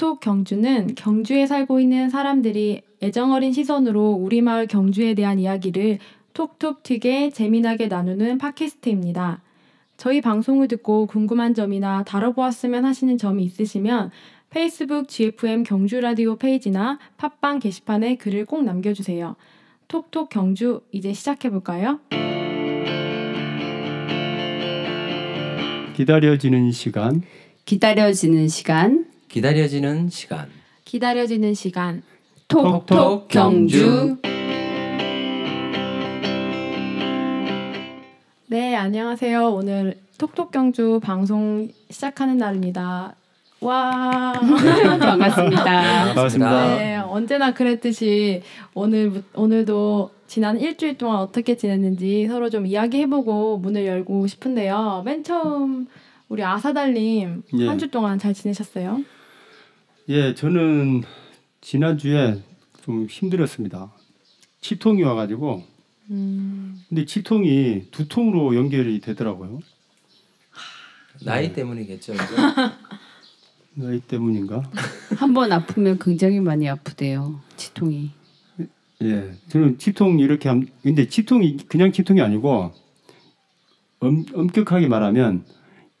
톡톡 경주는 경주에 살고 있는 사람들이 애정어린 시선으로 우리 마을 경주에 대한 이야기를 톡톡 튀게 재미나게 나누는 팟캐스트입니다. 저희 방송을 듣고 궁금한 점이나 다뤄보았으면 하시는 점이 있으시면 페이스북 GFM 경주 라디오 페이지나 팟빵 게시판에 글을 꼭 남겨주세요. 톡톡 경주 이제 시작해볼까요? 기다려지는 시간 기다려지는 시간 기다려지는 시간. 기다려지는 시간. 톡톡 경주 네, 안녕하세요. 오늘 톡톡 경주 방송 시작하는 날입니다. 와. 반갑습니다. 반갑습니다. 네, 언제나 그랬듯이 오늘 오늘도 지난 일주일 동안 어떻게 지냈는지 서로 좀 이야기해보고 문을 열고 싶은데요. 맨 처음 우리 아사달님 예. 한주 동안 잘 지내셨어요? 예, 저는 지난주에 좀 힘들었습니다. 치통이 와가지고 음, 근데 치통이 두통으로 연결이 되더라고요. 나이 때문이겠죠. 이제. 나이 때문인가? 한 번 아프면 굉장히 많이 아프대요. 치통이. 예, 저는 치통 이렇게 함 근데 치통이 그냥 치통이 아니고 엄, 엄격하게 말하면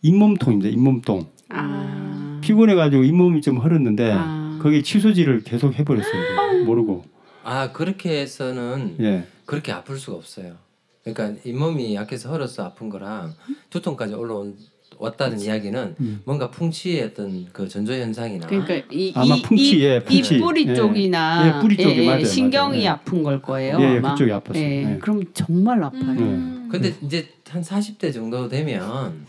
잇몸통입니다. 잇몸통. 아. 피곤해가지고 잇몸이 좀 흐렸는데 아. 거기에 치소지를 계속 해버렸어요. 모르고. 아 그렇게 해서는 예, 그렇게 아플 수가 없어요. 그러니까 잇몸이 약해서 헐어서 아픈 거랑 두통까지 올라온 왔다는 이야기는 음. 뭔가 풍치의 어떤 그 전조 현상이나 그러니까 이, 아마 이, 풍치, 이, 예, 풍치. 이 뿌리 예. 쪽이나 예, 뿌리 쪽이 맞아요, 신경이 맞아요. 예. 아픈 걸 거예요. 예, 아마. 그쪽이 아팠어요. 예, 예. 그럼 정말 아파요. 음. 근데 이제 한 40대 정도 되면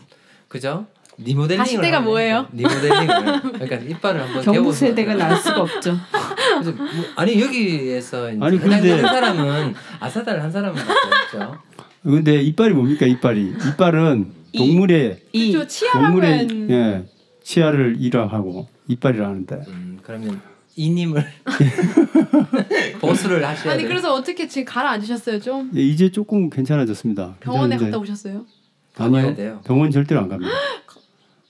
그죠? 리모델링을 40대가 하면 뭐예요? 리모델링을 그러니까 이빨을 한번 경부 깨워서 세대가 날 수가 없죠. 그래서 뭐- 아니 여기에서 이제 아니, 근데- 사람은 아사달 한 사람밖에 없죠. 근데 이빨이 뭡니까 이빨이? 이빨은 이- 동물의 이 동물의 한예 치아를 일하고 이빨이라 하는데 음, 그러면 이님을 보수를 하셔야 아니. 그래서 어떻게 지금 가라앉으셨어요 좀? 예, 이제 조금 괜찮아졌습니다. 병원에 괜찮은데 갔다 오셨어요? 아니요 돼요. 병원 절대로 안 갑니다.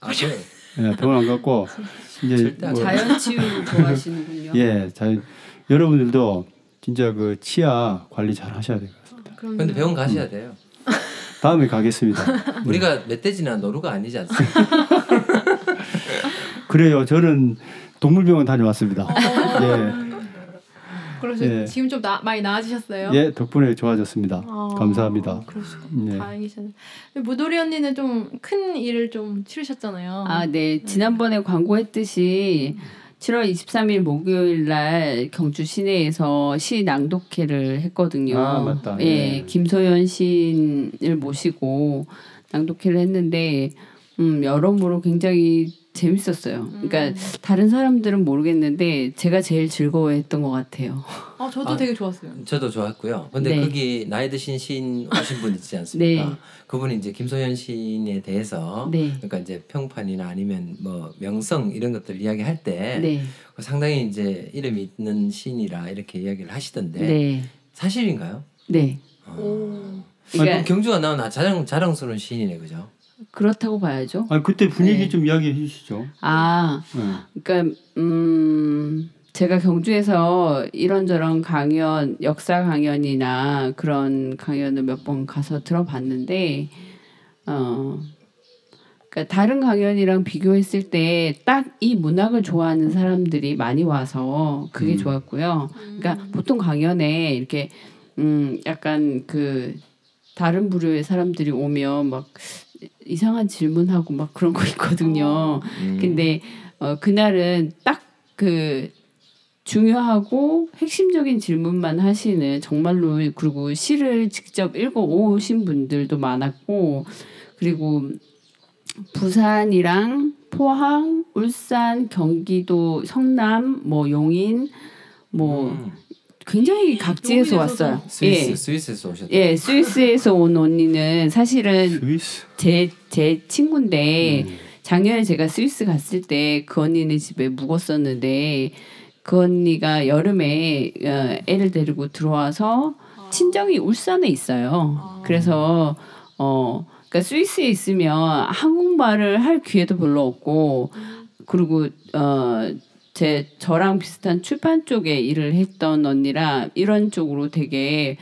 아, 그래. 예, 병원 안 갔고 이제 뭐, 자연 치유 좋아하시는군요. 예, 자 여러분들도 진짜 그 치아 관리 잘 하셔야 될 것 같습니다. 그럼 근데 병원 가셔야 돼요. 다음에 가겠습니다. 우리가 멧돼지나 노루가 아니지 않습니까? 그래요. 저는 동물병원 다녀왔습니다. 예, 그래서 예. 지금 좀 나, 많이 나아지셨어요? 예, 덕분에 좋아졌습니다. 아, 감사합니다. 그러시군요. 예. 다행이셨네. 근데 무도리 언니는 좀 큰 일을 좀 치르셨잖아요. 아, 네. 지난번에 광고했듯이 7월 23일 목요일 날 경주 시내에서 시 낭독회를 했거든요. 아, 맞다. 예, 예. 김소연 시인을 모시고 낭독회를 했는데 음, 여러모로 굉장히 재밌었어요. 그러니까 음. 다른 사람들은 모르겠는데 제가 제일 즐거워했던 것 같아요. 아, 저도 아. 되게 좋았어요. 저도 좋았고요. 근데 네. 거기 나이 드신 시인 오신 분 있지 않습니까? 네. 그분이 이제 김소연 시인에 대해서 네. 그러니까 이제 평판이나 아니면 뭐 명성 이런 것들 이야기할 때 네. 상당히 이제 이름이 있는 시인이라 이렇게 이야기를 하시던데 네. 사실인가요? 네. 어. 오. 그러니까 경주가 나온 아, 자랑 자랑스러운 시인이네, 그죠? 그렇다고 봐야죠. 아 그때 분위기 네. 좀 이야기해 주시죠. 아, 예. 그러니까 음 제가 경주에서 이런저런 강연, 역사 강연이나 그런 강연을 몇 번 가서 들어봤는데 어 그러니까 다른 강연이랑 비교했을 때 딱 이 문학을 좋아하는 사람들이 많이 와서 그게 음. 좋았고요. 그러니까 보통 강연에 이렇게 음 약간 그 다른 부류의 사람들이 오면 막 이상한 질문하고 막 그런 거 있거든요. 음. 근데 어, 그날은 딱 그 중요하고 핵심적인 질문만 하시는 정말로 그리고 시를 직접 읽어 오신 분들도 많았고 그리고 부산이랑 포항, 울산, 경기도, 성남, 뭐 용인 뭐 음. 굉장히 각지에서? 왔어요. 스위스 예. 스위스에서 오셨다. 예, 스위스에서 온 언니는 사실은 스위스. 제, 제 친구인데 음. 작년에 제가 스위스 갔을 때 그 언니네 집에 묵었었는데 그 언니가 여름에 어, 애를 데리고 들어와서 친정이 울산에 있어요. 아. 그래서 어 그러니까 스위스에 있으면 한국말을 할 기회도 별로 없고 그리고 어 제 저랑 비슷한 출판 쪽에 일을 했던 언니라 이런 쪽으로 되게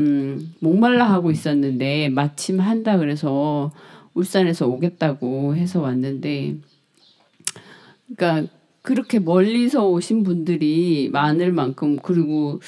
음, 목말라 하고 있었는데 마침 한다 그래서 울산에서 오겠다고 해서 왔는데 그러니까 그렇게 멀리서 오신 분들이 많을 만큼 그리고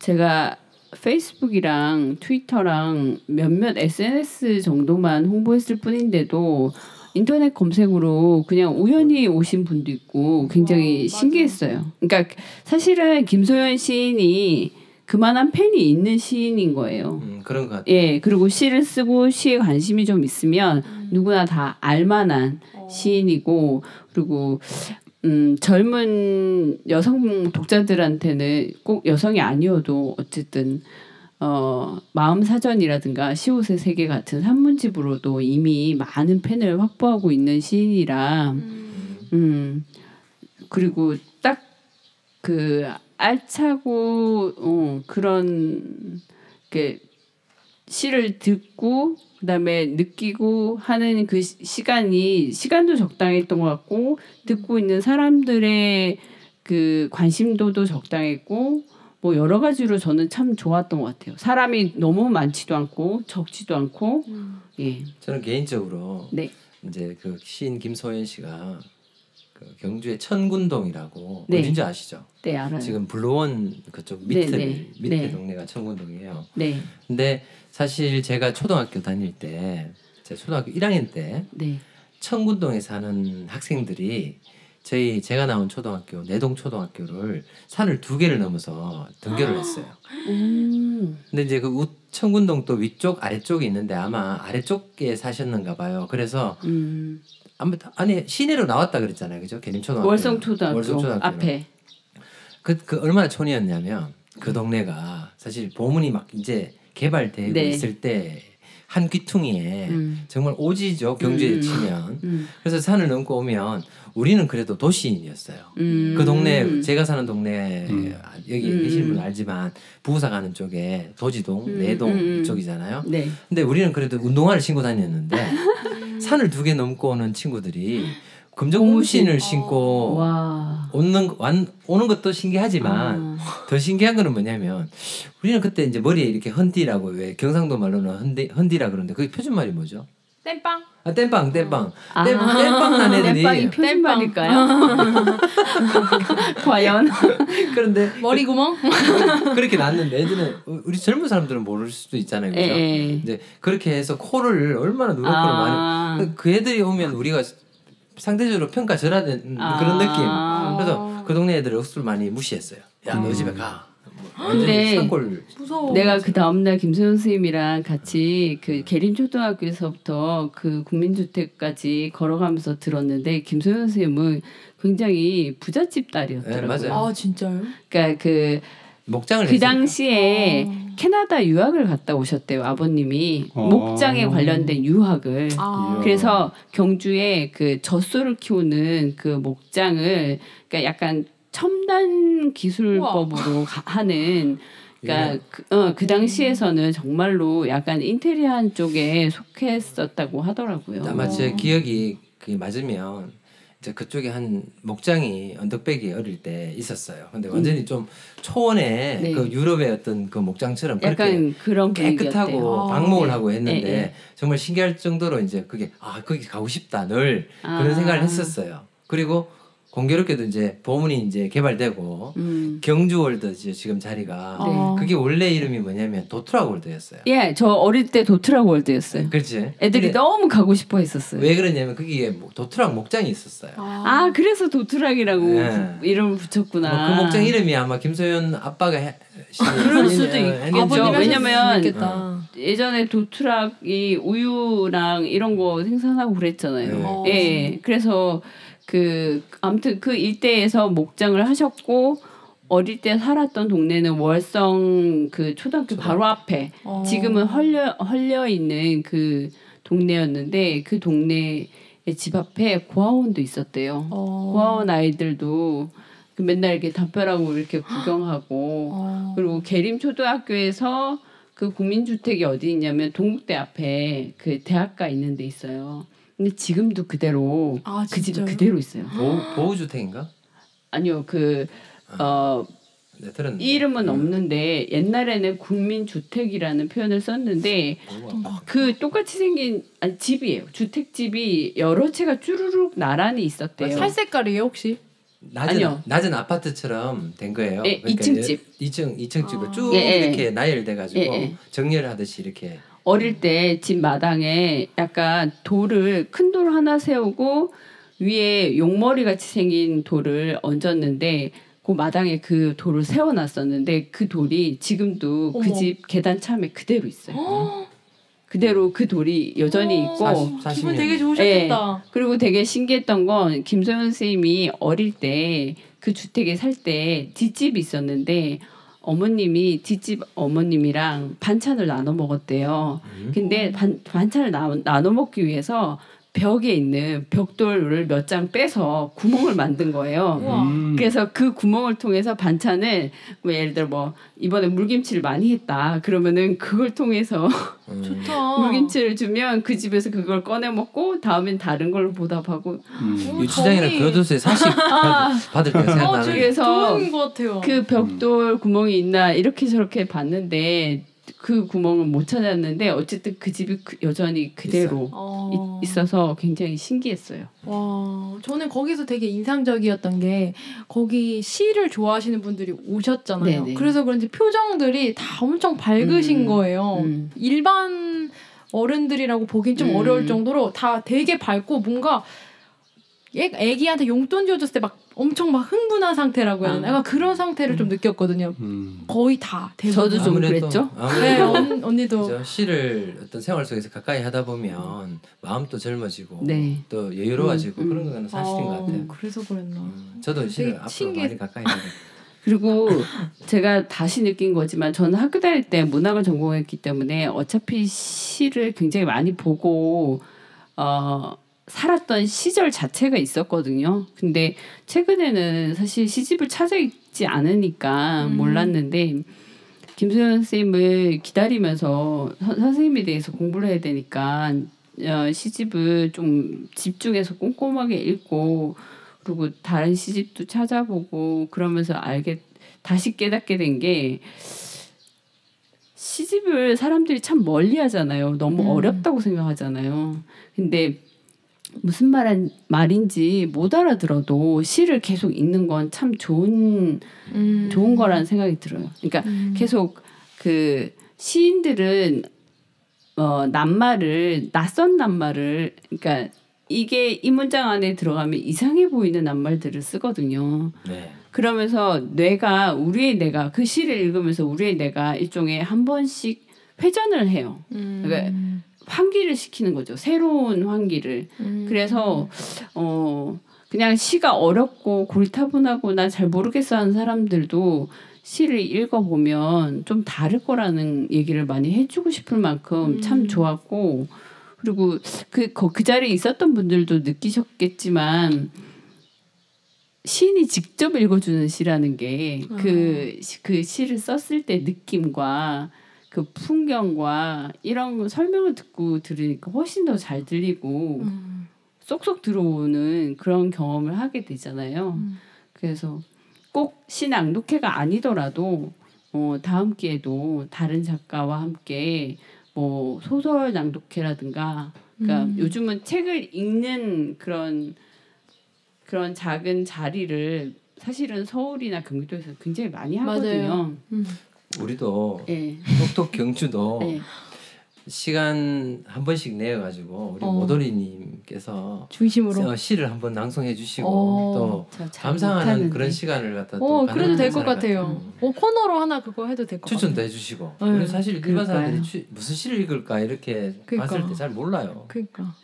제가 페이스북이랑 트위터랑 몇몇 SNS 정도만 홍보했을 뿐인데도 인터넷 검색으로 그냥 우연히 오신 분도 있고 굉장히 어. 신기했어요. 그러니까 사실은 김소연 시인이 그만한 팬이 있는 시인인 거예요. 음, 그런 것 같아요. 예, 그리고 시를 쓰고 시에 관심이 좀 있으면 누구나 다 알만한 어. 시인이고 그리고 음, 젊은 여성 독자들한테는 꼭 여성이 아니어도 어쨌든 어, 마음 사전이라든가 시옷의 세계 같은 산문집으로도 이미 많은 팬을 확보하고 있는 시인이라 음 그리고 딱 그 알차고 어, 그런 게 시를 듣고 그다음에 느끼고 하는 그 시- 시간이 시간도 적당했던 것 같고 듣고 있는 사람들의 그 관심도도 적당했고 뭐 여러 가지로 저는 참 좋았던 것 같아요. 사람이 너무 많지도 않고 적지도 않고 예. 저는 개인적으로 네. 이제 그 시인 김소연 씨가 그 경주의 천군동이라고 네. 어딘지 아시죠? 네, 알아요. 지금 블루원 그쪽 네, 밑에 네, 밑에 네. 동네가 천군동이에요. 네. 근데 사실 제가 초등학교 다닐 때, 제 초등학교 1학년 때 네. 천군동에 사는 학생들이 저희 제가 나온 초등학교 내동 초등학교를 산을 두 개를 넘어서 등교를 했어요. 음. 근데 이제 그 우, 천군동 또 위쪽 아래쪽이 있는데 아마 아래쪽에 사셨는가 봐요. 그래서 음. 아무 아니 시내로 나왔다 그랬잖아요, 그죠? 계림초등학교. 월성 초등학교 월성초등학교로. 앞에 그, 그 얼마나 촌이었냐면 그 동네가 사실 보문이 막 이제 개발되고 네. 있을 때 한 귀퉁이에 음. 정말 오지죠 경주에 음. 치면 음. 그래서 산을 넘고 오면 우리는 그래도 도시인이었어요. 음. 그 동네 제가 사는 동네 음. 여기 음. 계시는 분 알지만 부부사 가는 쪽에 도지동 음, 내동. 이쪽이잖아요. 네. 근데 우리는 그래도 운동화를 신고 다녔는데 산을 두 개 넘고 오는 친구들이 금정공신을 신고 와. 오는 거- 완, 오는 것도 신기하지만 아. 더 신기한 거는 뭐냐면 우리는 그때 이제 머리에 이렇게 헌디라고 왜 경상도 말로는 헌디 헌디라 그러는데 그게 표준 말이 뭐죠? 땜빵. 아 땜빵 땜빵 아. 땜, 땜빵 난 애들이 땜빵이 표준말일까요? 과연? 그런데 머리 구멍? 그렇게 났는데 애들은 우리 젊은 사람들은 모를 수도 있잖아요, 그죠? 예. 이제 그렇게 해서 코를 얼마나 누렇게 아. 많이 그 애들이 오면 우리가 상대적으로 평가절하된 아. 그런 느낌. 그래서 그 동네 애들 억수로 많이 무시했어요. 야 너 집에 가. 뭐 완전히 근데. 무서워. 내가 그 다음날 김소연 선생님이랑 같이 그 계림 초등학교에서부터 그 국민주택까지 걸어가면서 들었는데 김소연 선생님은 굉장히 부잣집 딸이었더라고요. 네, 맞아요. 아 진짜요? 그러니까 그, 목장을 그 했으니까. 당시에 어. 캐나다 유학을 갔다 오셨대요 아버님이 어. 목장에 관련된 유학을 아. 그래서 경주에 그 젖소를 키우는 그 목장을 그러니까 약간 첨단 기술법으로 가- 하는 그러니까 예. 그, 어, 그 당시에서는 정말로 약간 인테리어 쪽에 속했었다고 하더라고요. 아마 제 기억이 그게 맞으면 그쪽에 한 목장이 언덕배기 어릴 때 있었어요. 근데 완전히 좀 초원의 음. 네. 그 유럽의 어떤 그 목장처럼 약간 그런 깨끗하고 방목을 네. 하고 했는데 네, 네. 정말 신기할 정도로 이제 그게 아 거기 가고 싶다 늘 그런 아. 생각을 했었어요. 그리고 공교롭게도 이제 보문이 이제 개발되고 음. 경주월드 이제 지금 자리가 네. 그게 원래 이름이 뭐냐면 도트라월드였어요. 예, 저 어릴 때 도트락 월드였어요. 그렇지. 애들이 너무 가고 싶어 했었어요. 왜 그러냐면 그게 뭐 도트락 목장이 있었어요. 아, 그래서 도트락이라고 네. 부- 이름을 붙였구나. 뭐 그 목장 이름이 아마 김소연 아빠가 해, 시- 그럴 수도 어, 있겠죠. 왜냐면- 있겠다. 예전에 도트락이 우유랑 이런 거 생산하고 그랬잖아요. 네. 어. 예. 그래서 그 아무튼 그 일대에서 목장을 하셨고 어릴 때 살았던 동네는 월성 그 초등학교 바로 앞에 어. 지금은 헐려 헐려 있는 그 동네였는데 그 동네의 집 앞에 고아원도 있었대요. 어. 고아원 아이들도 그 맨날 이렇게 담벼락으로 이렇게 구경하고 어. 그리고 계림 초등학교에서 그 국민주택이 어디 있냐면 동국대 앞에 그 대학가 있는 데 있어요. 근데 지금도 그대로 아, 그 진짜요? 그대로 있어요. 보호, 보호 주택인가? 아니요 그 어, 네, 들었는데. 이름은 음. 없는데 옛날에는 국민주택이라는 표현을 썼는데 그 똑같이 생긴 아니, 집이에요. 주택집이 여러 채가 쭈루룩 나란히 있었대요. 살 색깔이에요 혹시? 낮은 아니요. 낮은 아파트처럼 된 거예요. 예, 그러니까 이층 집. 2층 2층 집을 아. 쭉 예, 예. 이렇게 나열돼 가지고 예, 예. 정리를 하듯이 이렇게 어릴 때 집 마당에 약간 돌을 큰 돌 하나 세우고 위에 용머리 같이 생긴 돌을 얹었는데 그 마당에 그 돌을 세워놨었는데 그 돌이 지금도 그. 집 계단 참에 그대로 있어요. 그대로 그 돌이 여전히 어. 있고 사십- 사십 기분 년. 되게 좋으셨겠다. 그리고 되게 신기했던 건 김소연 선생님이 어릴 때 그 주택에 살 때 뒷집이 있었는데 어머님이 뒷집 어머님이랑 반찬을 나눠 먹었대요. 음. 근데 반, 반찬을 나, 나눠 먹기 위해서 벽에 있는 벽돌을 몇 장 빼서 구멍을 만든 거예요. 음. 그래서 그 구멍을 통해서 반찬을 뭐 예를 들어 뭐 이번에 물김치를 많이 했다 그러면은 그걸 통해서 음. 좋다. 물김치를 주면 그 집에서 그걸 꺼내 먹고 다음엔 다른 걸로 보답하고 음. 어, 유치장이나 정이- 교도소에 사실 받을 때 어, 생각나는 되게 그래서 좋은 것 같아요. 그 벽돌 구멍이 있나 이렇게 저렇게 봤는데 그 구멍을 못 찾았는데 어쨌든 그 집이 그- 여전히 그대로 어. 이- 있어서 굉장히 신기했어요. 와, 저는 거기서 되게 인상적이었던 게 거기 시를 좋아하시는 분들이 오셨잖아요. 네네. 그래서 그런지 표정들이 다 엄청 밝으신 음, 거예요. 음. 일반 어른들이라고 보긴 좀 음. 어려울 정도로 다 되게 밝고 뭔가 애, 애기한테 용돈 줘줬을 때 막 엄청 막 흥분한 상태라고 해야 되나? 아. 약간 그런 상태를 좀 느꼈거든요. 음. 거의 다 대부분. 저도 좀 그랬죠? 네, 언, 언니도. 저 시를 어떤 생활 속에서 가까이 하다 보면 마음도 젊어지고 네. 또 여유로워지고 음, 음. 그런 거는 사실인 것 어, 같아요. 그래서 그랬나. 음, 저도 시를 앞으로 신기해. 많이 가까이 하게 그리고 제가 다시 느낀 거지만 저는 학교 다닐 때 문학을 전공했기 때문에 어차피 시를 굉장히 많이 보고 어 살았던 시절 자체가 있었거든요. 근데 최근에는 사실 시집을 찾아 읽지 않으니까 음. 몰랐는데 김소연 선생님을 기다리면서 선- 선생님에 대해서 공부를 해야 되니까 어, 시집을 좀 집중해서 꼼꼼하게 읽고 그리고 다른 시집도 찾아보고 그러면서 알게 다시 깨닫게 된 게 시집을 사람들이 참 멀리 하잖아요. 너무 음. 어렵다고 생각하잖아요. 근데 무슨 말한 말인지 못 알아들어도 시를 계속 읽는 건 참 좋은 음. 좋은 거라는 생각이 들어요. 그러니까 음. 계속 그 시인들은 어 낱말을 낯선 낱말을 그러니까 이게 이 문장 안에 들어가면 이상해 보이는 낱말들을 쓰거든요. 네. 그러면서 뇌가 우리의 뇌가 그 시를 읽으면서 우리의 뇌가 일종의 한 번씩 회전을 해요. 음. 그러니까 환기를 시키는 거죠. 새로운 환기를. 음. 그래서 어 그냥 시가 어렵고 고리타분하고 나 잘 모르겠어 하는 사람들도 시를 읽어보면 좀 다를 거라는 얘기를 많이 해주고 싶을 만큼 음. 참 좋았고 그리고 그, 거- 그 자리에 있었던 분들도 느끼셨겠지만 시인이 직접 읽어주는 시라는 게그그 시를 썼을 때 느낌과 그 풍경과 이런 거 설명을 듣고 들으니까 훨씬 더 잘 들리고 음. 쏙쏙 들어오는 그런 경험을 하게 되잖아요. 음. 그래서 꼭 시낭독회가 아니더라도 어, 다음 기회도 다른 작가와 함께 뭐 소설 낭독회라든가 그러니까 음. 요즘은 책을 읽는 그런 그런 작은 자리를 사실은 서울이나 경기도에서 굉장히 많이 하거든요. 음. 우리도 예. 똑똑 경주도 예. 시간 한 번씩 내어 가지고 우리 어. 모돌이님께서 중심으로. 어, 시를 한번 낭송해 주시고 어. 또 감상하는 못하는데. 그런 시간을 갖다 또 어, 그래도 될 것 같아요. 음. 어, 코너로 하나 그거 해도 될 것 같아요. 추천도 해주시고 네. 우리 사실 일반. 사람들이 추- 무슨 시를 읽을까 이렇게 그러니까. 봤을 때 잘 몰라요. 그러니까.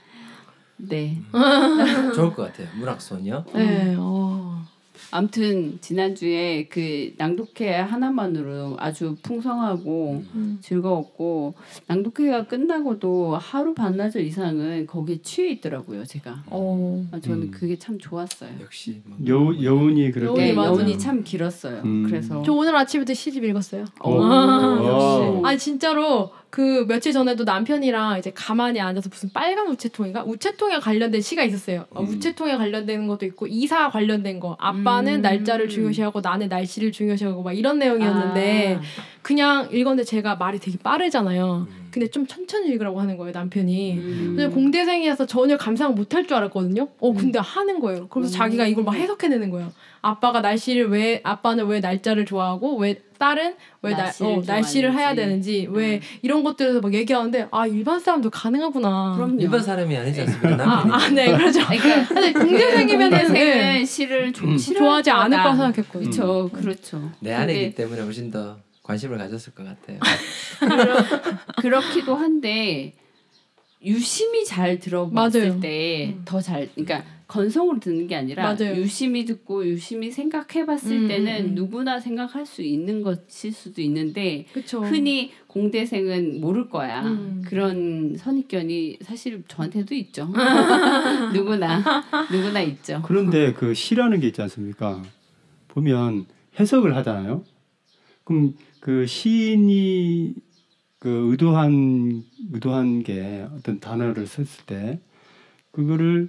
네. 좋을 것 같아요. 문학 소녀. 네. 어. 아무튼 지난주에 그 낭독회 하나만으로 아주 풍성하고 음. 즐거웠고 낭독회가 끝나고도 하루 반나절 이상은 거기에 취해 있더라고요 제가 어. 아, 저는 음. 그게 참 좋았어요 역시 뭐여 여운이 그렇게 여운이 네. 여운이 참 길었어요 음. 그래서 저 오늘 아침부터 시집 읽었어요. 어. 아, 와. 역시. 아니 진짜로 그 며칠 전에도 남편이랑 이제 가만히 앉아서 무슨 빨간 우체통인가 우체통에 관련된 시가 있었어요. 어, 음. 우체통에 관련된 것도 있고 이사 관련된 거. 아빠는 음. 날짜를 중요시하고 나는 날씨를 중요시하고 막 이런 내용이었는데 아, 그냥 읽었는데 제가 말이 되게 빠르잖아요. 음. 근데 좀 천천히 읽으라고 하는 거예요 남편이. 음. 근데 공대생이어서 전혀 감상 못할 줄 알았거든요. 어 근데 하는 거예요. 그래서 음. 자기가 이걸 막 해석해내는 거예요. 아빠가 날씨를 왜 아빠는 왜 날짜를 좋아하고 왜 딸은 왜 날, 날씨를 어, 날씨를 해야. 되는지 왜 음. 이런 것들에서 막 얘기하는데 아 일반 사람도 가능하구나. 그럼요. 일반 사람이 아니지 않습니까? 아. 아, 네, 그렇죠. 그러니까 사실 공대생이면 공대생은 시를 좀 좋아하지 않을 거라 생각했거든요. 그렇죠, 그렇죠. 내 아내이기 때문에 훨씬 더 관심을 가졌을 것 같아요. 그렇기도 한데 유심히 잘 들어봤을. 때 더 잘 그러니까 건성으로 듣는 게 아니라 맞아요. 유심히 듣고 유심히 생각해봤을 음, 때는 음, 음. 누구나 생각할 수 있는 것일 수도 있는데 그렇죠. 흔히 공대생은 모를 거야 음. 그런 선입견이 사실 저한테도 있죠 누구나 누구나 있죠 그런데 그 시라는 게 있지 않습니까? 보면 해석을 하잖아요. 그럼 그 시인이 그 의도한 의도한 게 어떤 단어를 썼을 때 그거를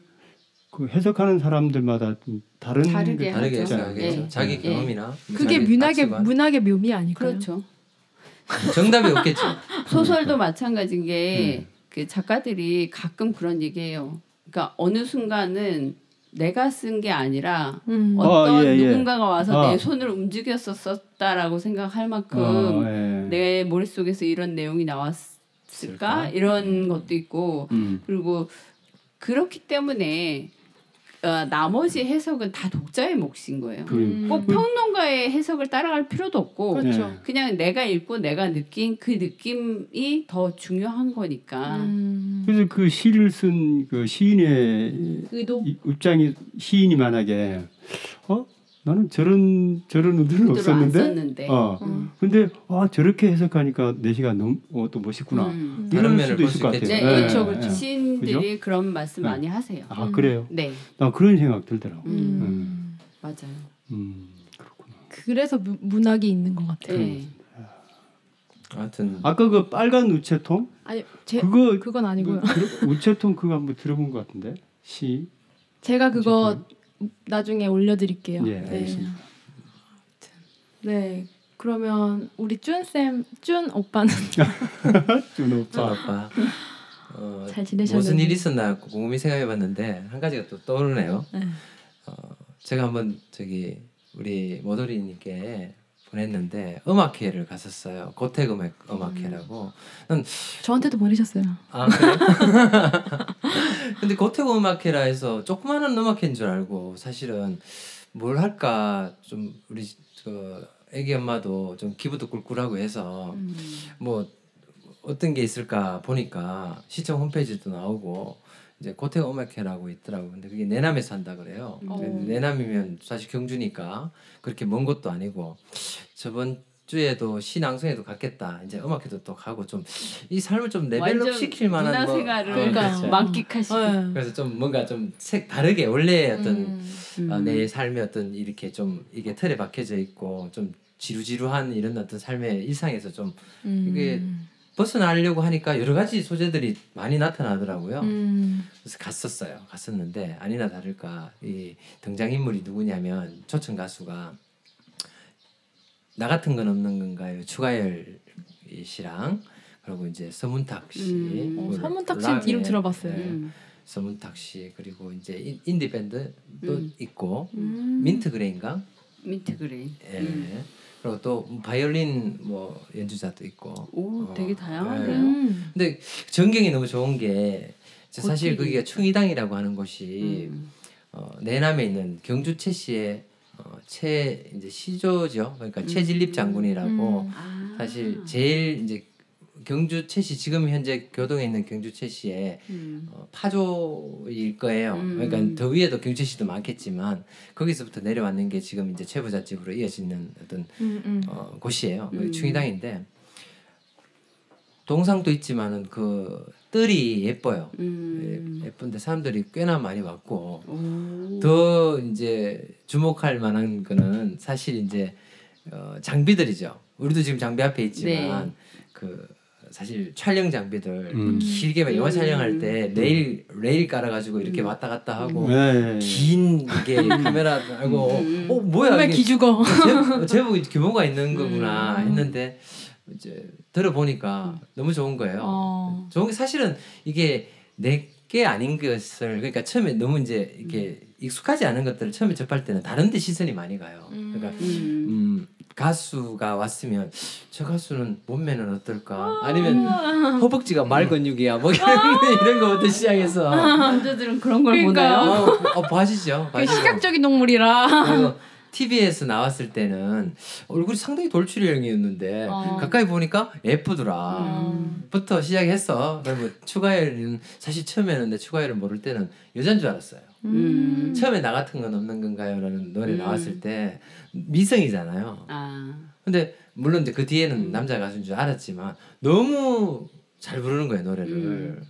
그 해석하는 사람들마다 좀 다른 다르게 게 다르게. 해석하겠죠. 예. 자기 예. 경험이나 뭐 그게 문학의 가치관. 문학의 묘미 아닐까요? 그렇죠 정답이 없겠죠. 소설도 마찬가지인 게 음. 그 작가들이 가끔 그런 얘기해요. 그러니까 어느 순간은 내가 쓴 게 아니라 음. 어, 어떤 예, 예. 누군가가 와서 아. 내 손을 움직였었다라고 생각할 만큼 어, 예. 내 머릿속에서 이런 내용이 나왔을까 쓸까? 이런 것도 있고 음. 그리고 그렇기 때문에 어, 나머지 해석은 다 독자의 몫인 거예요. 그, 음. 꼭 평론가의 해석을 따라갈 필요도 없고 그렇죠. 네. 그냥 내가 읽고 내가 느낀 그 느낌이 더 중요한 거니까. 음. 그래서 그 시를 쓴 그 시인의 의도 이- 입장이 시인이 만약에 어 나는 저런 저런 의도는 없었는데. 어 음. 근데 아 저렇게 해석하니까 내 시가 너무 어, 또 멋있구나 음. 면을 수도 볼 있을 수것 있겠죠. 같아요. 네, 예, 그렇죠, 예, 그렇죠. 예. 시인들이 그런 말씀 네. 많이 하세요. 아 음. 그래요 네, 나 그런 생각 들더라고 음. 음. 맞아요. 음 그렇구나 그래서 무- 문학이 있는 것 같아요. 네. 하여튼 아까 그 빨간 우체통 아니 제 그거 그건 아니고요. 그 들어- 우체통 그거 한번 들어본 것 같은데 시 제가 그거 나중에 올려드릴게요. 예, 네. 알겠습니다. 네. 그러면 우리 쭌쌤, 쭌 오빠는 준전 오빠 오빠 어, 잘 지내셨는지. 무슨 일 있었나 곰곰이 생각해봤는데 한 가지가 또 떠오르네요. 네. 어, 제가 한번 저기 우리 모돌이님께 보냈는데 음악회를 갔었어요. 고택 음악 음악회라고. 난 저한테도 보내셨어요. 아 그래? 근데 고택 음악회라 해서 조그마한 음악회인 줄 알고 사실은 뭘 할까 좀 우리 그 애기 엄마도 좀 기분도 꿀꿀하고 해서 음. 뭐 어떤 게 있을까 보니까 시청 홈페이지도 나오고 이제 고택 음악회라고 있더라고. 근데 그게 내남에서 한다 그래요. 어. 근데 내남이면 사실 경주니까 그렇게 먼 것도 아니고 저번 주에도 시낭송에도 갔겠다. 이제 음악회도 또 가고 좀 이 삶을 좀 레벨업 시킬 만한 뭐 문화생활을 그러니까. 그렇죠. 만끽하시고. 네. 그래서 좀 뭔가 좀 색 다르게 원래 어떤 음. 음. 어, 내 삶의 어떤 이렇게 좀 이게 틀에 박혀져 있고 좀 지루지루한 이런 어떤 삶의 일상에서 좀 음. 이게 벗어나려고 하니까 여러 가지 소재들이 많이 나타나더라고요. 음. 그래서 갔었어요. 갔었는데 아니나 다를까 이 등장 인물이 누구냐면 초청 가수가 나 같은 건 없는 건가요? 추가열 씨랑 그리고 이제 서문탁 씨, 음. 어, 그 서문탁 씨 이름 들어봤어요. 네, 음. 서문탁 씨 그리고 이제 인- 인디 밴드도 음. 있고 음. 민트 그레인가? 민트 그레인. 예. 음. 그리고 또 바이올린 뭐 연주자도 있고. 오, 어, 되게 다양한데요. 음. 근데 전경이 너무 좋은 게 사실. 거기가 충의당이라고 하는 곳이 음. 어, 내남에 있는 경주 최씨의 어, 최 이제 시조죠. 그러니까 최진립 장군이라고 음. 아. 사실 제일 이제 경주 최씨 지금 현재 교동에 있는 경주 최씨의 음. 어, 파조일 거예요. 음. 그러니까 더 위에도 경주씨도 많겠지만 거기서부터 내려왔는 게 지금 이제 최부잣집으로 이어지는 어떤 음, 음. 어, 곳이에요. 거기 음. 충의당인데 동상도 있지만은 그 뜰이 예뻐요. 음. 예, 예쁜데 사람들이 꽤나 많이 왔고 오. 더 이제 주목할 만한 거는 사실 이제 어, 장비들이죠. 우리도 지금 장비 앞에 있지만 네. 그 사실 촬영 장비들 음. 길게 막 영화 음. 촬영할 때 레일 레일 깔아가지고 이렇게 왔다 갔다 하고 네. 긴 이게 카메라 알고 음. 어 뭐야 정말 이게 기죽어. 제법, 제법 규모가 있는 거구나 음. 했는데 이제 들어보니까 너무 좋은 거예요. 어. 좋은 게 사실은 이게 내 게 아닌 것을 그러니까 처음에 너무 이제 이게 익숙하지 않은 것들을 처음에 접할 때는 다른데 시선이 많이 가요. 그러니까 음. 음, 가수가 왔으면 저 가수는 몸매는 어떨까? 아니면 허벅지가 말 근육이야 뭐 이런 이런 거부터 시작해서 남자들은 그런 걸 그러니까. 보나요? 어, 어 봐지죠. 그 봐지죠. 시각적인 동물이라. 그리고 TV에서 나왔을 때는 얼굴이 상당히 돌출형이었는데 어. 가까이 보니까 예쁘더라. 음. 부터 시작했어. 그러면 추가열은 사실 처음에는 내 추가열을 모를 때는 여잔 줄 알았어요. 음. 처음에 나 같은 건 없는 건가요라는 노래 음. 나왔을 때 미성이잖아요. 아. 근데 물론 이제 그 뒤에는 음. 남자 가수인 줄 알았지만 너무 잘 부르는 거예요 노래를. 음.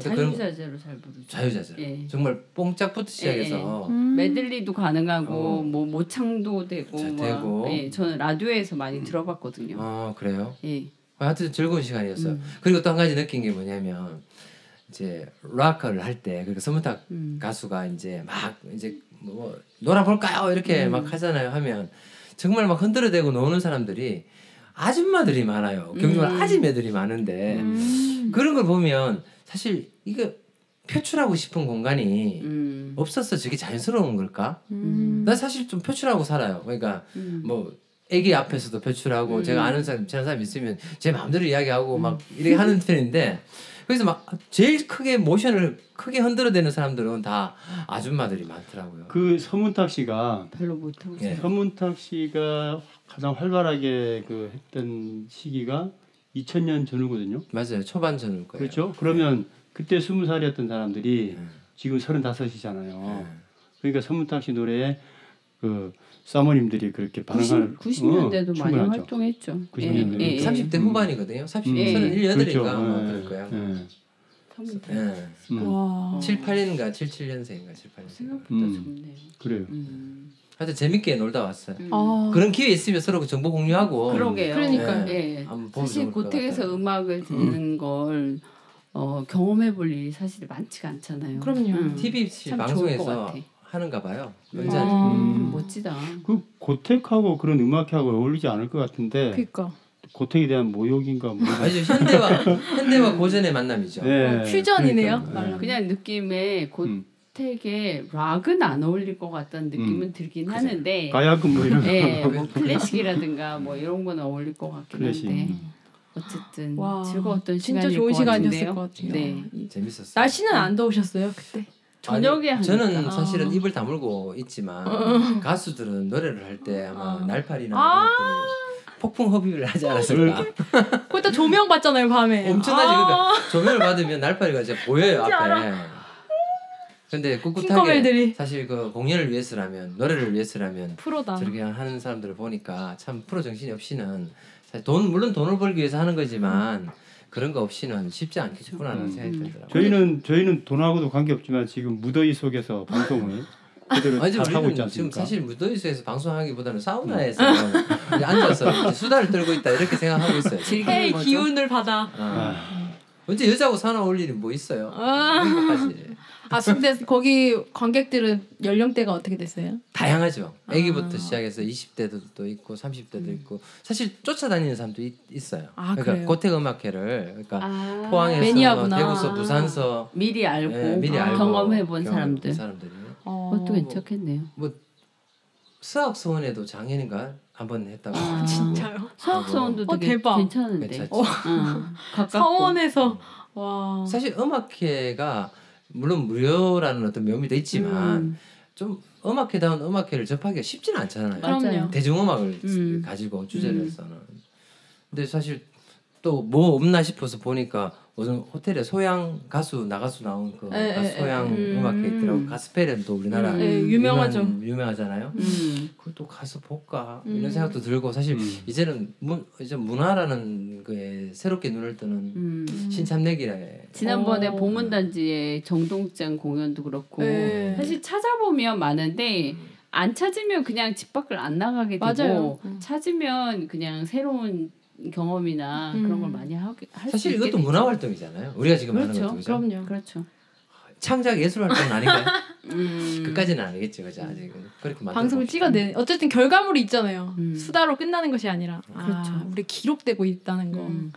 자유자재로 잘 부르죠. 자유자재로 예. 정말 뽕짝부터 시작해서 음. 메들리도 가능하고 어. 뭐 모창도 되고 되고. 예, 저는 라디오에서 많이 들어봤거든요. 어 그래요. 예. 하여튼 즐거운 시간이었어요. 음. 그리고 또 한 가지 느낀 게 뭐냐면 이제 락커를 할 때 그러니까 서문탁 음. 가수가 이제 막 이제 뭐 놀아볼까요 이렇게 음. 막 하잖아요. 하면 정말 막 흔들어대고 노는 사람들이 아줌마들이 많아요. 경주만 음. 아줌매들이 많은데 음. 그런 걸 보면 사실 이거 표출하고 싶은 공간이 음. 없어서 저게 자연스러운 걸까? 음. 난 사실 좀 표출하고 살아요. 그러니까 음. 뭐 애기 앞에서도 표출하고 음. 제가 아는 사람 친한 사람 있으면 제 마음대로 이야기하고 막 이렇게 하는 편인데 그래서 막 제일 크게 모션을 크게 흔들어대는 사람들은 다 아줌마들이 많더라고요. 그 서문탁 씨가 별로 못하고 예. 서문탁 씨가 가장 활발하게 그 했던 시기가 2000년 전후거든요. 맞아요. 초반 전일 거예요. 그렇죠? 그러면 그때 스무 살이었던 사람들이 네. 지금 서른다섯이잖아요. 네. 그러니까 서문탁 씨 노래에 그 사모님들이 그렇게 반응할 90, 90년대도 어, 많이. 활동했죠. 90 년대는. 예, 예, 예. 30대 후반이거든요. 30, 음. 예. 38인가 그렇죠. 뭐 예, 그럴 거예요. 예. 예. 음, 와. 7, 8년인가 7, 7년생인가 7, 8년생. 생각보다 음. 좋네요. 그래요. 음. 하여튼 재밌게 놀다 왔어요. 음. 아. 그런 기회 있으면 서로 그 정보 공유하고 그러게요. 그러니까요. 예. 보면 사실 고택에서. 음악을 듣는 걸 어, 경험해 볼 일이 사실 많지가 않잖아요. 그럼요. 음. 것 방송에서 같아. 하는가 봐요. 음. 아. 음, 멋지다. 그 고택하고 그런 음악하고 어울리지 않을 것 같은데 그니까. 고택에 대한 모욕인가 뭐. 아주 현대와 현대와 고전의 만남이죠. 네, 퓨전이네요. 그러니까, 네. 그냥 느낌에 음. 고택에 락은 안 어울릴 것 같다는 느낌은 들긴 그죠. 하는데 가야금 뭐 이런 거. 예, 뭐 클래식이라든가 뭐 이런 건 어울릴 것 같긴 클래식. 한데 어쨌든 와. 즐거웠던 진짜 시간일 좋은 것 시간이었을 같은데요. 것 같아요. 네. 이- 재밌었어요. 날씨는 안 더우셨어요 그때? 저녁에 아니. 저는 사실은 아. 입을 다물고 있지만 가수들은 노래를 할 때 아마 아. 날파리나 아. 폭풍 흡입을 하지 않았을까. 그때 조명 받잖아요 밤에. 엄청나지. 아. 그러니까 조명을 받으면 날파리가 이제 보여요 앞에. 알아. 근데 꿋꿋하게. 사실 그 공연을 위해서라면 노래를 위해서라면 프로다. 저렇게 하는 사람들을 보니까 참 프로 정신이 없이는 사실 돈 물론 돈을 벌기 위해서 하는 거지만 그런 거 없이는 쉽지 않겠구나라는 음, 생각이 음. 들더라고요. 저희는 저희는 돈하고도 관계 없지만 지금 무더위 속에서 방송을 제대로 아니 잘 하고 있지 우리는 지금 않습니까? 사실 무더위에서 방송하기보다는 사우나에서 앉아서 수다를 떨고 있다 이렇게 생각하고 있어요. 즐기는 해의 거죠. 기운을 받아. 어. 아, 언제 여자하고 사나 올 일이 뭐 있어요? 아. 아 근데 거기 관객들은 연령대가 어떻게 됐어요? 다양하죠. 아기부터 아. 시작해서 20대도 또 있고 30대도 있고 사실 쫓아다니는 사람도 있, 어요 아, 그러니까 그래요? 고택 음악회를 그러니까 아, 포항에서 매니아구나. 대구서 부산서 미리 알고, 예, 미리 아. 알고 경험해 본 경험해본 사람들. 사람들이 어. 그것도 괜찮겠네요. 뭐 수학 소원에도 작년인가 한번 했다고. 아, 진짜요? 수학서원도 어, 되게 대박. 괜찮은데. 괜찮지. 어, 가깝고. 사원에서 와. 사실 음악회가 물론 무료라는 어떤 묘미도 있지만 음, 좀 음악회다운 음악회를 접하기가 쉽지는 않잖아요. 그럼요. 맞아요. 대중음악을 음. 가지고 주제를 해서는. 근데 사실 또 뭐 없나 싶어서 보니까 무슨 호텔에 소양 가수 나가수 나온 그 에, 가수 에, 에. 소양 음. 음악회 있더라고. 가스펠은 또 우리나라 음. 네, 유명하죠. 유명하잖아요. 음. 그걸 또 가서 볼까 음. 이런 생각도 들고 사실 음. 이제는 문 이제 문화라는 거에 새롭게 눈을 뜨는 음. 신참내기래. 지난번에 어. 봉은단지의 정동장 공연도 그렇고 네. 사실 찾아보면 많은데 안 찾으면 그냥 집 밖을 안 나가게 되고 맞아요. 음. 찾으면 그냥 새로운 경험이나 음. 그런 걸 많이 하게 할수 사실 있게 이것도 되죠. 문화 활동이잖아요. 우리가 지금 하는 그렇죠. 것도 그죠? 그럼요. 그렇죠. 창작 예술 활동은 아닌가요? 음. 끝까지는 아니겠죠, 그죠? 아직은 그렇게 방송을. 찍어내. 어쨌든 결과물이 있잖아요. 음. 수다로 끝나는 것이 아니라 아, 그렇죠. 우리 기록되고 있다는 거. 음.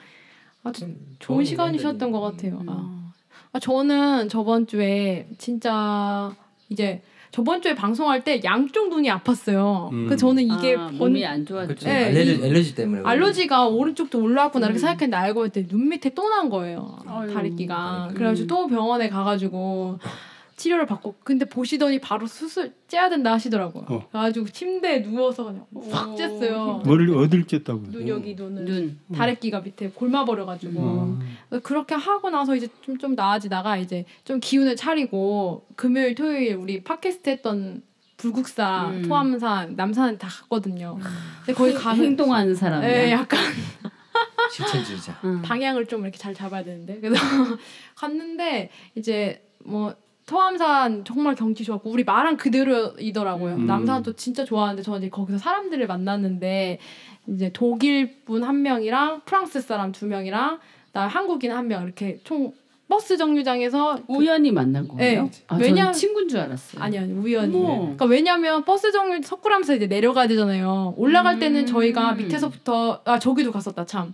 아주 좀 좋은 시간이셨던 것 같아요. 음. 아. 아, 저는 저번 주에 진짜 이제 저번 주에 방송할 때 양쪽 눈이 아팠어요. 음. 그 저는 이게 아, 번- 몸이 안 좋았죠. 네, 알레르기, 이- 알레르기 때문에 알러지가 오른쪽도 올라왔구나 이렇게 음. 생각했는데 알고 봤더니 눈 밑에 또 난 거예요. 아유. 다리끼가. 다리끼. 그래가지고 또 병원에 가가지고 치료를 받고 근데 보시더니 바로 수술 째야 된다 하시더라고요. 어. 그래가지고 침대에 누워서 그냥 확 쬐어요. 머리를 어딜 쬐다고요? 눈 여기 눈을 눈. 다래끼가 밑에 골마 버려가지고 음. 그렇게 하고 나서 이제 좀 좀 나아지다가 이제 좀 기운을 차리고 금요일 토요일 우리 팟캐스트 했던 불국사 음. 토암산 남산 다 갔거든요. 근데 거기 가면 행동하는 사람이야. 예, 약간 실천주의자. 응. 방향을 좀 이렇게 잘 잡아야 되는데 그래서 갔는데 이제 뭐 토암산 정말 경치 좋았고 우리 말한 그대로이더라고요. 음. 남산도 진짜 좋아하는데 저는 이제 거기서 사람들을 만났는데 이제 독일 분 한 명이랑 프랑스 사람 두 명이랑 나 한국인 한 명 이렇게 총 버스 정류장에서 그- 우연히 만난 거예요. 네. 아, 왜냐- 친구인 줄 알았어요. 아니 아니 우연히. 어머. 그러니까 왜냐면 버스 정류 석굴하면서 이제 내려가야 되잖아요. 올라갈 때는 음. 저희가 밑에서부터 아 저기도 갔었다 참.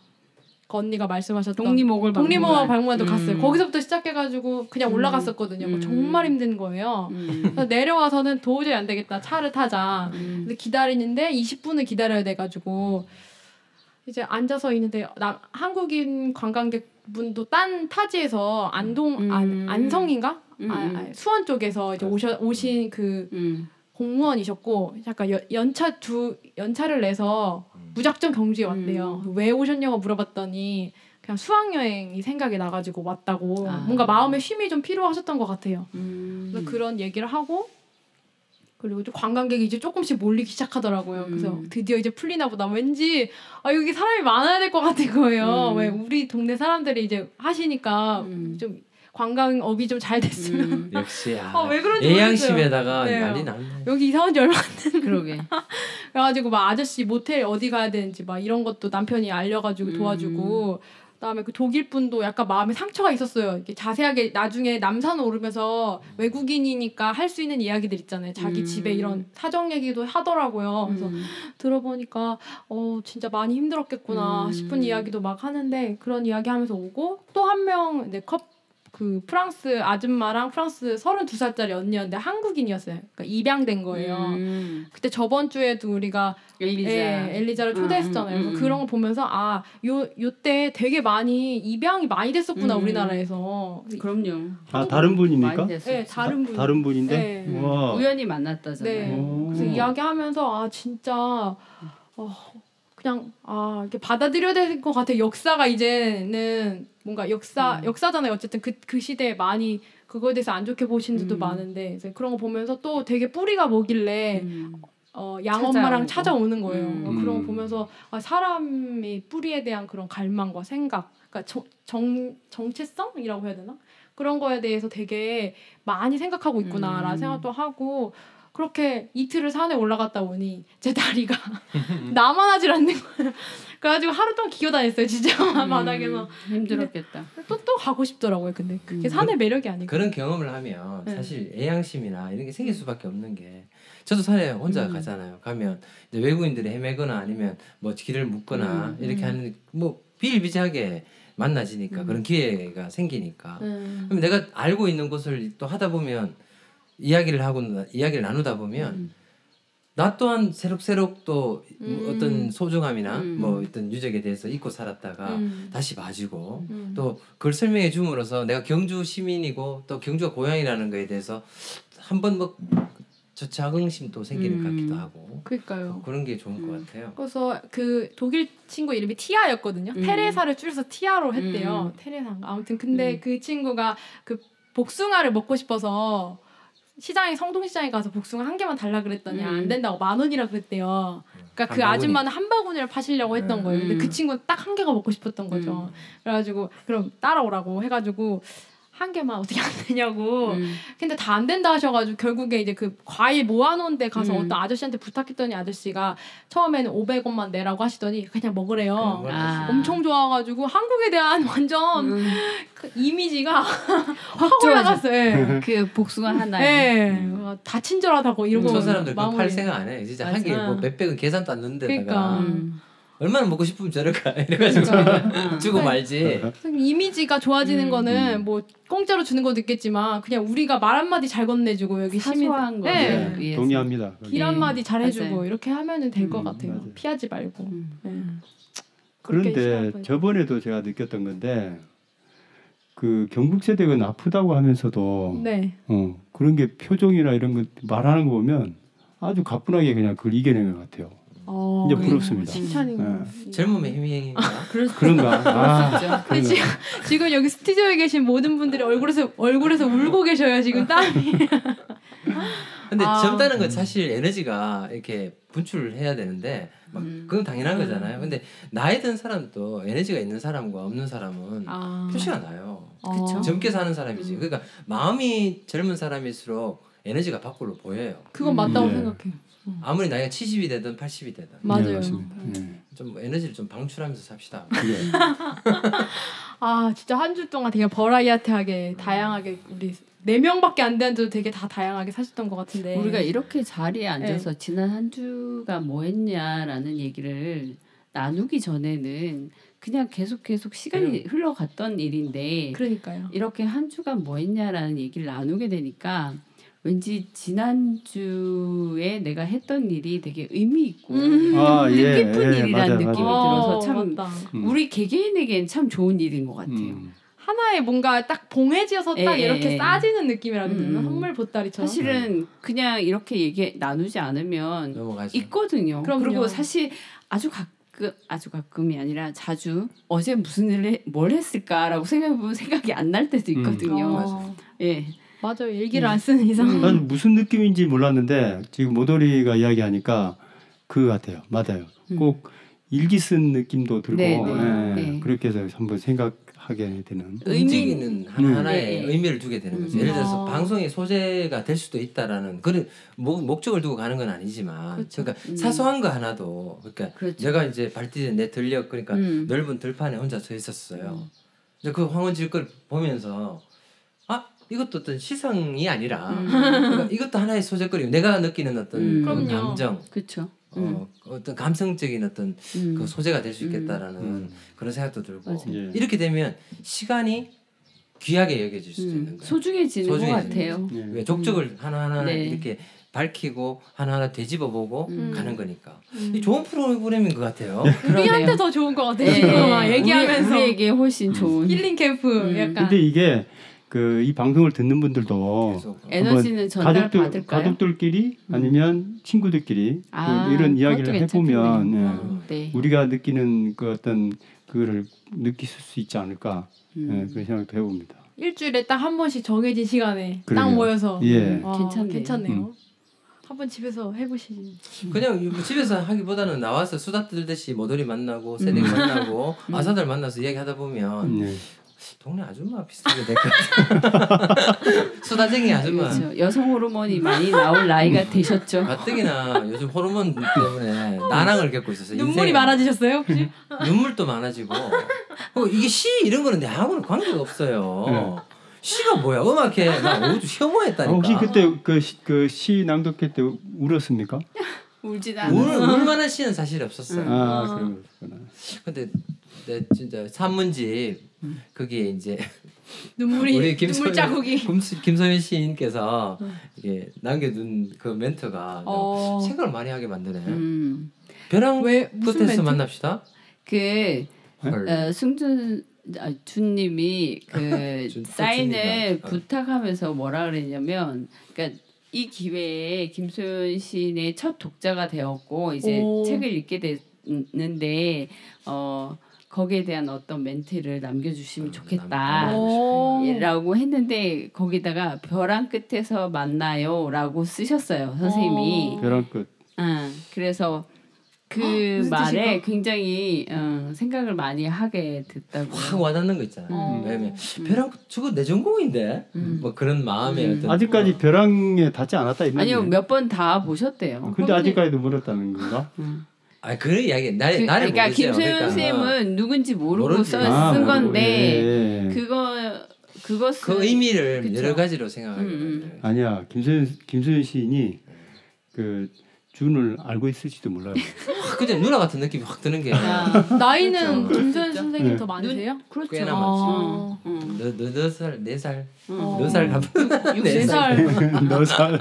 그 언니가 말씀하셨던 독립목을 독립목을. 박물관도 음. 갔어요. 거기서부터 시작해가지고 그냥 음. 올라갔었거든요. 뭐 음. 정말 힘든 거예요. 음. 내려와서는 도저히 안 되겠다. 차를 타자. 음. 근데 기다리는데 20분을 기다려야 돼가지고 이제 앉아서 있는데 나 한국인 관광객 분도 딴 타지에서 안동 음. 안, 안성인가 음, 아, 음. 아, 수원 쪽에서 이제 오셔 오신 그 음. 공무원이셨고 약간 연, 연차 두 연차를 내서 무작정 경주에 왔대요. 왜 오셨냐고 물어봤더니 그냥 수학 여행이 생각이 나가지고 왔다고 아. 뭔가 마음의 쉼이 좀 필요하셨던 것 같아요. 음. 그래서 그런 얘기를 하고 그리고 좀 관광객이 이제 조금씩 몰리기 시작하더라고요. 그래서 음. 드디어 이제 풀리나 보다. 왠지 아 여기 사람이 많아야 될 것 같은 거예요. 음. 왜 우리 동네 사람들이 이제 하시니까 음. 좀 관광업이 좀 잘 됐으면 음. 역시 아, 아, 왜 그런지 예양심에다가 모르겠어요. 난리 네. 났네. 여기 이사 온 지 얼마 그러게. 그래가지고 막 아저씨 모텔 어디 가야 되는지 막 이런 것도 남편이 알려가지고 음. 도와주고 그다음에 그 독일 분도 약간 마음에 상처가 있었어요. 이렇게 자세하게 나중에 남산 오르면서 외국인이니까 할 수 있는 이야기들 있잖아요. 자기 음. 집에 이런 사정 얘기도 하더라고요. 그래서 음. 들어보니까 어 진짜 많이 힘들었겠구나 음. 싶은 이야기도 막 하는데 그런 이야기 하면서 오고 또 한 명 이제 컵 그 프랑스 아줌마랑 프랑스 32살짜리 언니였는데 한국인이었어요. 그러니까 입양된 거예요. 음. 그때 저번 주에도 우리가 엘리자. 예, 엘리자를 초대했잖아요. 음, 음, 그래서 음. 그런 거 보면서 아, 요 요때 되게 많이 입양이 많이 됐었구나 음. 우리나라에서. 그럼요. 아 다른 분입니까? 네, 다른 분. 다른 분인데. 네. 우연히 만났다잖아요. 네. 오. 그래서 이야기하면서 아 진짜 어, 그냥 아 이렇게 받아들여야 될 것 같아. 요 역사가 이제는 뭔가 역사 음. 역사잖아요. 어쨌든 그그 시대에 많이 그거에 대해서 안 좋게 보신 분도 음. 많은데 이제 그런 거 보면서 또 되게 뿌리가 뭐길래 음. 어, 양엄마랑. 찾아오는 거예요. 음. 어, 그런 거 음. 보면서 아, 사람이 뿌리에 대한 그런 갈망과 생각, 그러니까 정, 정 정체성이라고 해야 되나? 그런 거에 대해서 되게 많이 생각하고 있구나라는 음. 생각도 하고 그렇게 이틀을 산에 올라갔다 오니 제 다리가 나만 하질 않는 거예요. 그래가지고 하루 동안 기어다녔어요, 진짜 음. 바닥에서. 힘들었겠다. 또 또 가고 싶더라고요. 근데 그게 음. 산의 매력이 아니고. 그런 경험을 하면 네. 사실 애양심이나 이런 게 생길 수밖에 없는 게 저도 산에 혼자 음. 가잖아요. 가면 이제 외국인들이 헤매거나 아니면 뭐 길을 묻거나 음, 이렇게 음. 하는 뭐 비일비재하게 만나지니까 음. 그런 기회가 생기니까 음. 그럼 내가 알고 있는 것을 또 하다 보면 이야기를 하고 나- 이야기를 나누다 보면 음. 나 또한 새록새록 또 음. 어떤 소중함이나 음. 뭐 어떤 유적에 대해서 잊고 살았다가 음. 다시 봐주고 음. 또 그걸 설명해 줌으로써 내가 경주 시민이고 또 경주가 고향이라는 거에 대해서 한번 뭐 저 자긍심도 생기는 것 음. 같기도 하고 그러니까요. 그런 게 좋은 음. 것 같아요. 그래서 그 독일 친구 이름이 티아였거든요. 음. 테레사를 줄여서 티아로 했대요. 음. 테레사인가. 아무튼 근데 음. 그 친구가 그 복숭아를 먹고 싶어서 시장에 성동시장에 가서 복숭아 한 개만 달라 그랬더니 음. 안 된다고 만 원이라 그랬대요. 그러니까 그한 바구니. 아줌마는 한 바구니를 파시려고 했던 음. 거예요. 근데 음. 그 친구는 딱 한 개가 먹고 싶었던 거죠. 그래가지고 그럼 따라오라고 해가지고 한 개만 어떻게 안 되냐고. 음. 근데 다 안 된다 하셔가지고 결국에 이제 그 과일 모아놓은 데 가서 음. 어떤 아저씨한테 부탁했더니 아저씨가 처음에는 500원만 내라고 하시더니 그냥 먹으래요. 아. 엄청 좋아가지고 한국에 대한 완전 음. 그 이미지가 확. 올라갔어요. 예. 그 복숭아 하나에 네. 다 친절하다고 이러고 저 사람들 마무리. 팔 생각 안 해. 진짜 한 맞아. 개뭐 몇백은 계산도 안 넣는 데다가 그러니까. 음. 얼마나 먹고 싶으면 저럴까 이래가지고 그러니까. 주고 말지. 이미지가 좋아지는 음. 거는 뭐 공짜로 주는 것도 있겠지만 그냥 우리가 말 한마디 잘 건네주고 여기 시민 사소한 거 네. 네. 동의합니다. 길 한마디 잘 해주고 맞아요. 이렇게 하면은 될것 음, 같아요. 맞아요. 피하지 말고. 음. 네. 그런데. 저번에도 제가 느꼈던 건데 그 경북 세대가 나쁘다고 하면서도 네. 어, 그런 게 표정이나 이런 거 말하는 거 보면 아주 가뿐하게 그냥 그걸 이겨낸 것 같아요. 어, 이제 부럽습니다. 칭찬인 거. 네. 젊음의 힘인가? 그럴 그런가? 아, 수 있죠. 근데 지금, 지금 여기 스튜디오에 계신 모든 분들이 얼굴에서 얼굴에서 울고 계셔요 지금 땀이. 근데 아. 젊다는 건 사실 에너지가 이렇게 분출을 해야 되는데 막 음. 그건 당연한 거잖아요. 근데 나이 든 사람도 에너지가 있는 사람과 없는 사람은 아. 표시가 나요. 그쵸. 젊게 사는 사람이지. 그러니까 마음이 젊은 사람일수록 에너지가 밖으로 보여요. 그건 맞다고 네. 생각해요. 아무리 나이가 70이 되든 80이 되든 맞아요. 네, 맞습니다. 네. 좀 에너지를 좀 방출하면서 삽시다. 아 진짜 한 주 동안 되게 버라이어티하게 다양하게 우리 네 명밖에 안 되는데도 되게 다 다양하게 사셨던 것 같은데. 우리가 이렇게 자리에 앉아서 지난 한 주가 뭐 했냐라는 얘기를 나누기 전에는 그냥 계속 계속 시간이 흘러갔던 일인데 그러니까요. 이렇게 한 주간 뭐 했냐라는 얘기를 나누게 되니까 왠지 지난 주에 내가 했던 일이 되게 의미 있고 음. 아, 예, 뜻깊은 예, 일이라는 맞아요, 느낌이 맞아요. 들어서 참 맞다. 음. 우리 개개인에겐 참 좋은 일인 것 같아요. 음. 하나의 뭔가 딱 봉해지어서 딱 예, 이렇게 예. 싸지는 느낌이라 그러나 음. 선물 보따리처럼. 사실은 그냥 이렇게 얘기 나누지 않으면 넘어가죠. 있거든요. 그럼요. 그리고 사실 아주 가끔 아주 가끔이 아니라 자주 어제 무슨 일을 해- 뭘 했을까라고 생각해보면 생각이 안 날 때도 있거든요. 어, 예. 맞아요. 일기를 음. 안 쓰는 이상. 음. 난 무슨 느낌인지 몰랐는데 지금 모돌이가 이야기하니까 그거 같아요. 맞아요. 음. 꼭 일기 쓴 느낌도 들고 네, 네, 예, 네. 그렇게 해서 한번 생각하게 되는. 의미- 움직이는 하나하나의 네, 네. 의미를 두게 되는 거죠. 음. 예를 들어서 아. 방송의 소재가 될 수도 있다라는 그런 목, 목적을 두고 가는 건 아니지만 그렇죠. 그러니까 음. 사소한 거 하나도 그러니까 그렇죠. 내가 이제 발디딘 내 들녘 그러니까 음. 넓은 들판에 혼자 서 있었어요. 근데 그 황혼질 걸 보면서 아 이것도 어떤 시상이 아니라 음. 그러니까 이것도 하나의 소재거리 내가 느끼는 어떤 음. 그 그럼요. 감정 그렇죠. 어, 어떤 감성적인 어떤 음. 그 소재가 될 수 있겠다라는 음. 그런 생각도 들고 맞아요. 예. 이렇게 되면 시간이 귀하게 여겨질 수도 있는 음. 거예요. 소중해지는 것 소중해지는 같아요. 예. 왜 족적을 하나하나 네. 이렇게 밝히고 하나하나 되짚어보고 음. 가는 거니까 음. 이 좋은 프로그램인 것 같아요. 우리한테 더 좋은 것 같아요. 예, 예. 막 얘기하면서 우리, 우리에게 훨씬 좋은 힐링 캠프 음. 약간. 근데 이게 그 이 방송을 듣는 분들도 에너지는 전달 가족들 받을까요? 가족들끼리 음. 아니면 친구들끼리 아, 그 이런 이야기를 해보면. 예. 어, 네. 우리가 느끼는 그 어떤 그거를 느낄 수 있지 않을까 음. 예, 그런 생각도 해봅니다. 일주일에 딱 한 번씩 정해진 시간에 딱 그러게요. 모여서 예. 와, 괜찮네. 괜찮네요. 음. 한번 집에서 해보시지. 그냥 뭐 집에서 하기보다는 나와서 수다 떨듯이 모돌이 만나고 새내기 만나고 아사들 만나서 이야기하다 보면 예. 동네 아줌마 비슷하게 될것 같아. 수다쟁이 아줌마. 그렇죠. 여성 호르몬이 많이 나올 나이가 되셨죠. 가뜩이나 요즘 호르몬 때문에 난항을 겪고 있어서 눈물이 인생에 많아지셨어요 혹시? 눈물도 많아지고 어, 이게 시 이런 거는 내하고는 관계가 없어요. 시가 뭐야? 음악회 나 오주 혐오했다니까. 아, 혹시 그때 그시 낭독회 때 울었습니까? 울지도 울, 않아. 울만한 시는 사실 없었어요. 음. 아, 아. 그러구나. 근데 내 진짜 산문집 거기에 이제 눈물이 우리 눈물 자국이. 김소연 시인께서 이게 남겨둔 그 멘트가 어. 생각을 많이 하게 만드네. 음. 벼랑 왜 끝에서? 만납시다. 그 헐. 어, 승준 아, 준님이 그 준- 사인을 준- 어. 부탁하면서 뭐라 그랬냐면, 그러니까 이 기회에 김소연 시인의 첫 독자가 되었고 이제 오. 책을 읽게 됐는데 어 거기에 대한 어떤 멘트를 남겨주시면 아, 좋겠다. 오. 예, 라고 했는데 거기다가 벼랑 끝에서 만나요라고 쓰셨어요 선생님이. 어. 벼랑 끝. 응, 그래서 그 무슨 말에? 굉장히 어, 생각을 많이 하게 됐다고. 확 와닿는 거 있잖아요. 어. 왜냐면 벼랑 저거 내 전공인데 음. 뭐 그런 마음의 음. 어떤 아직까지 벼랑에 닿지 않았다 이. 아니요 몇 번 다 보셨대요. 근데 아직까지도 멀었다는 건가? 음. 아 그런 이야기 나 그, 나를 그러니까. 김소연 그러니까 쌤은 누군지 모르고 모르지. 써, 아, 쓴 모르고, 건데 예, 예. 그거 그것은 그 의미를 그쵸. 여러 가지로 생각하게 음, 음. 아니야 김소연 김소연 시인이 그 준을 알고 있을지도 몰라요. 아, 근데 누나 같은 느낌이 확 드는 게 나이는 그렇죠. 김소연 진짜? 선생님 네. 더 많으세요? 그렇죠. 꽤나 아. 음. 너너너살네살 어. 너살 가면 네 살. 너 살.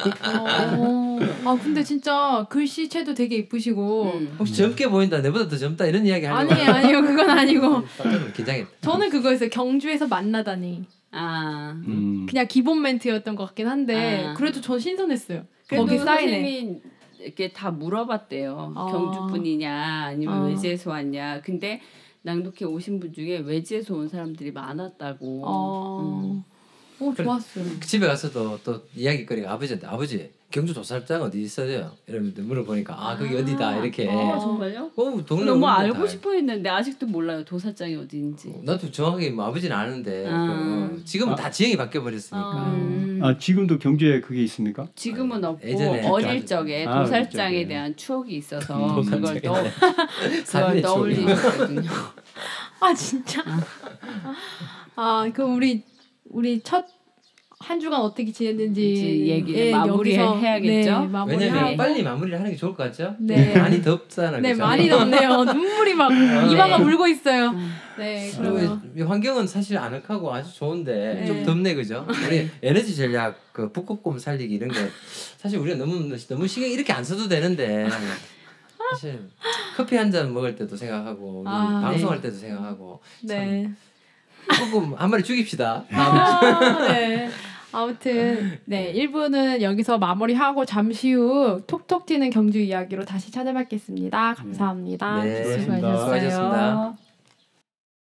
어. 아 근데 진짜 글씨체도 되게 이쁘시고. 음. 혹시 젊게 보인다 내보다 더 젊다 이런 이야기 하는 아니에요 아니요 그건 아니고. 긴장했다. 저는 그거였어요 경주에서 만나다니. 아. 음. 그냥 기본 멘트였던 것 같긴 한데 아. 그래도 전 신선했어요. 그래도 거기 사인에. 이렇게 다 물어봤대요. 아. 경주 분이냐 아니면 아. 외지에서 왔냐. 근데 낭독회 오신 분 중에 외지에서 온 사람들이 많았다고. 어. 음. 오 좋았어요. 집에 가서도 또 이야기거리가 아버지한테 아버지 경주 도살장 어디 있어요? 이러면서 물어보니까 아 거기 어디다 이렇게. 아, 정말요? 어, 동네 너무 어딘데 알고 다 싶어 했는데 아직도 몰라요. 도살장이 어디인지. 나도 정확하게 뭐 아버지는 아는데 아. 그, 어, 지금은 다 지형이 바뀌어 버렸으니까. 아. 음. 아 지금도 경주에 그게 있습니까? 지금은 없고 예전에 어릴 적에 아, 도살장에. 대한 추억이 있어서 그걸 또 그걸 떠올리거든요. 아 진짜. 아 그럼 우리 우리 첫 한 주간 어떻게 지냈는지 얘기를 예, 마무리 여기서, 해야겠죠? 네, 마무리하고. 왜냐면 빨리 마무리를 하는 게 좋을 것 같죠? 네. 많이 덥잖아요. 네? 많이 덥네요. 눈물이 막 이마가 울고 있어요. 네 그러면 그리고 이 환경은 사실 아늑하고 아주 좋은데 네. 좀 덥네 그죠? 우리 에너지 전략 그 북극곰 살리기 이런 거 사실 우리가 너무 너무 신경 이렇게 안 써도 되는데 사실 커피 한 잔 먹을 때도 생각하고 우리 아, 방송할 때도 생각하고 네. 북극곰 한 마리 죽입시다. 아, 네. 아무튼 네 1부는 여기서 마무리하고 잠시 후 톡톡 튀는 경주 이야기로 다시 찾아뵙겠습니다. 감사합니다. 네, 수고하셨습니다. 수고하셨습니다.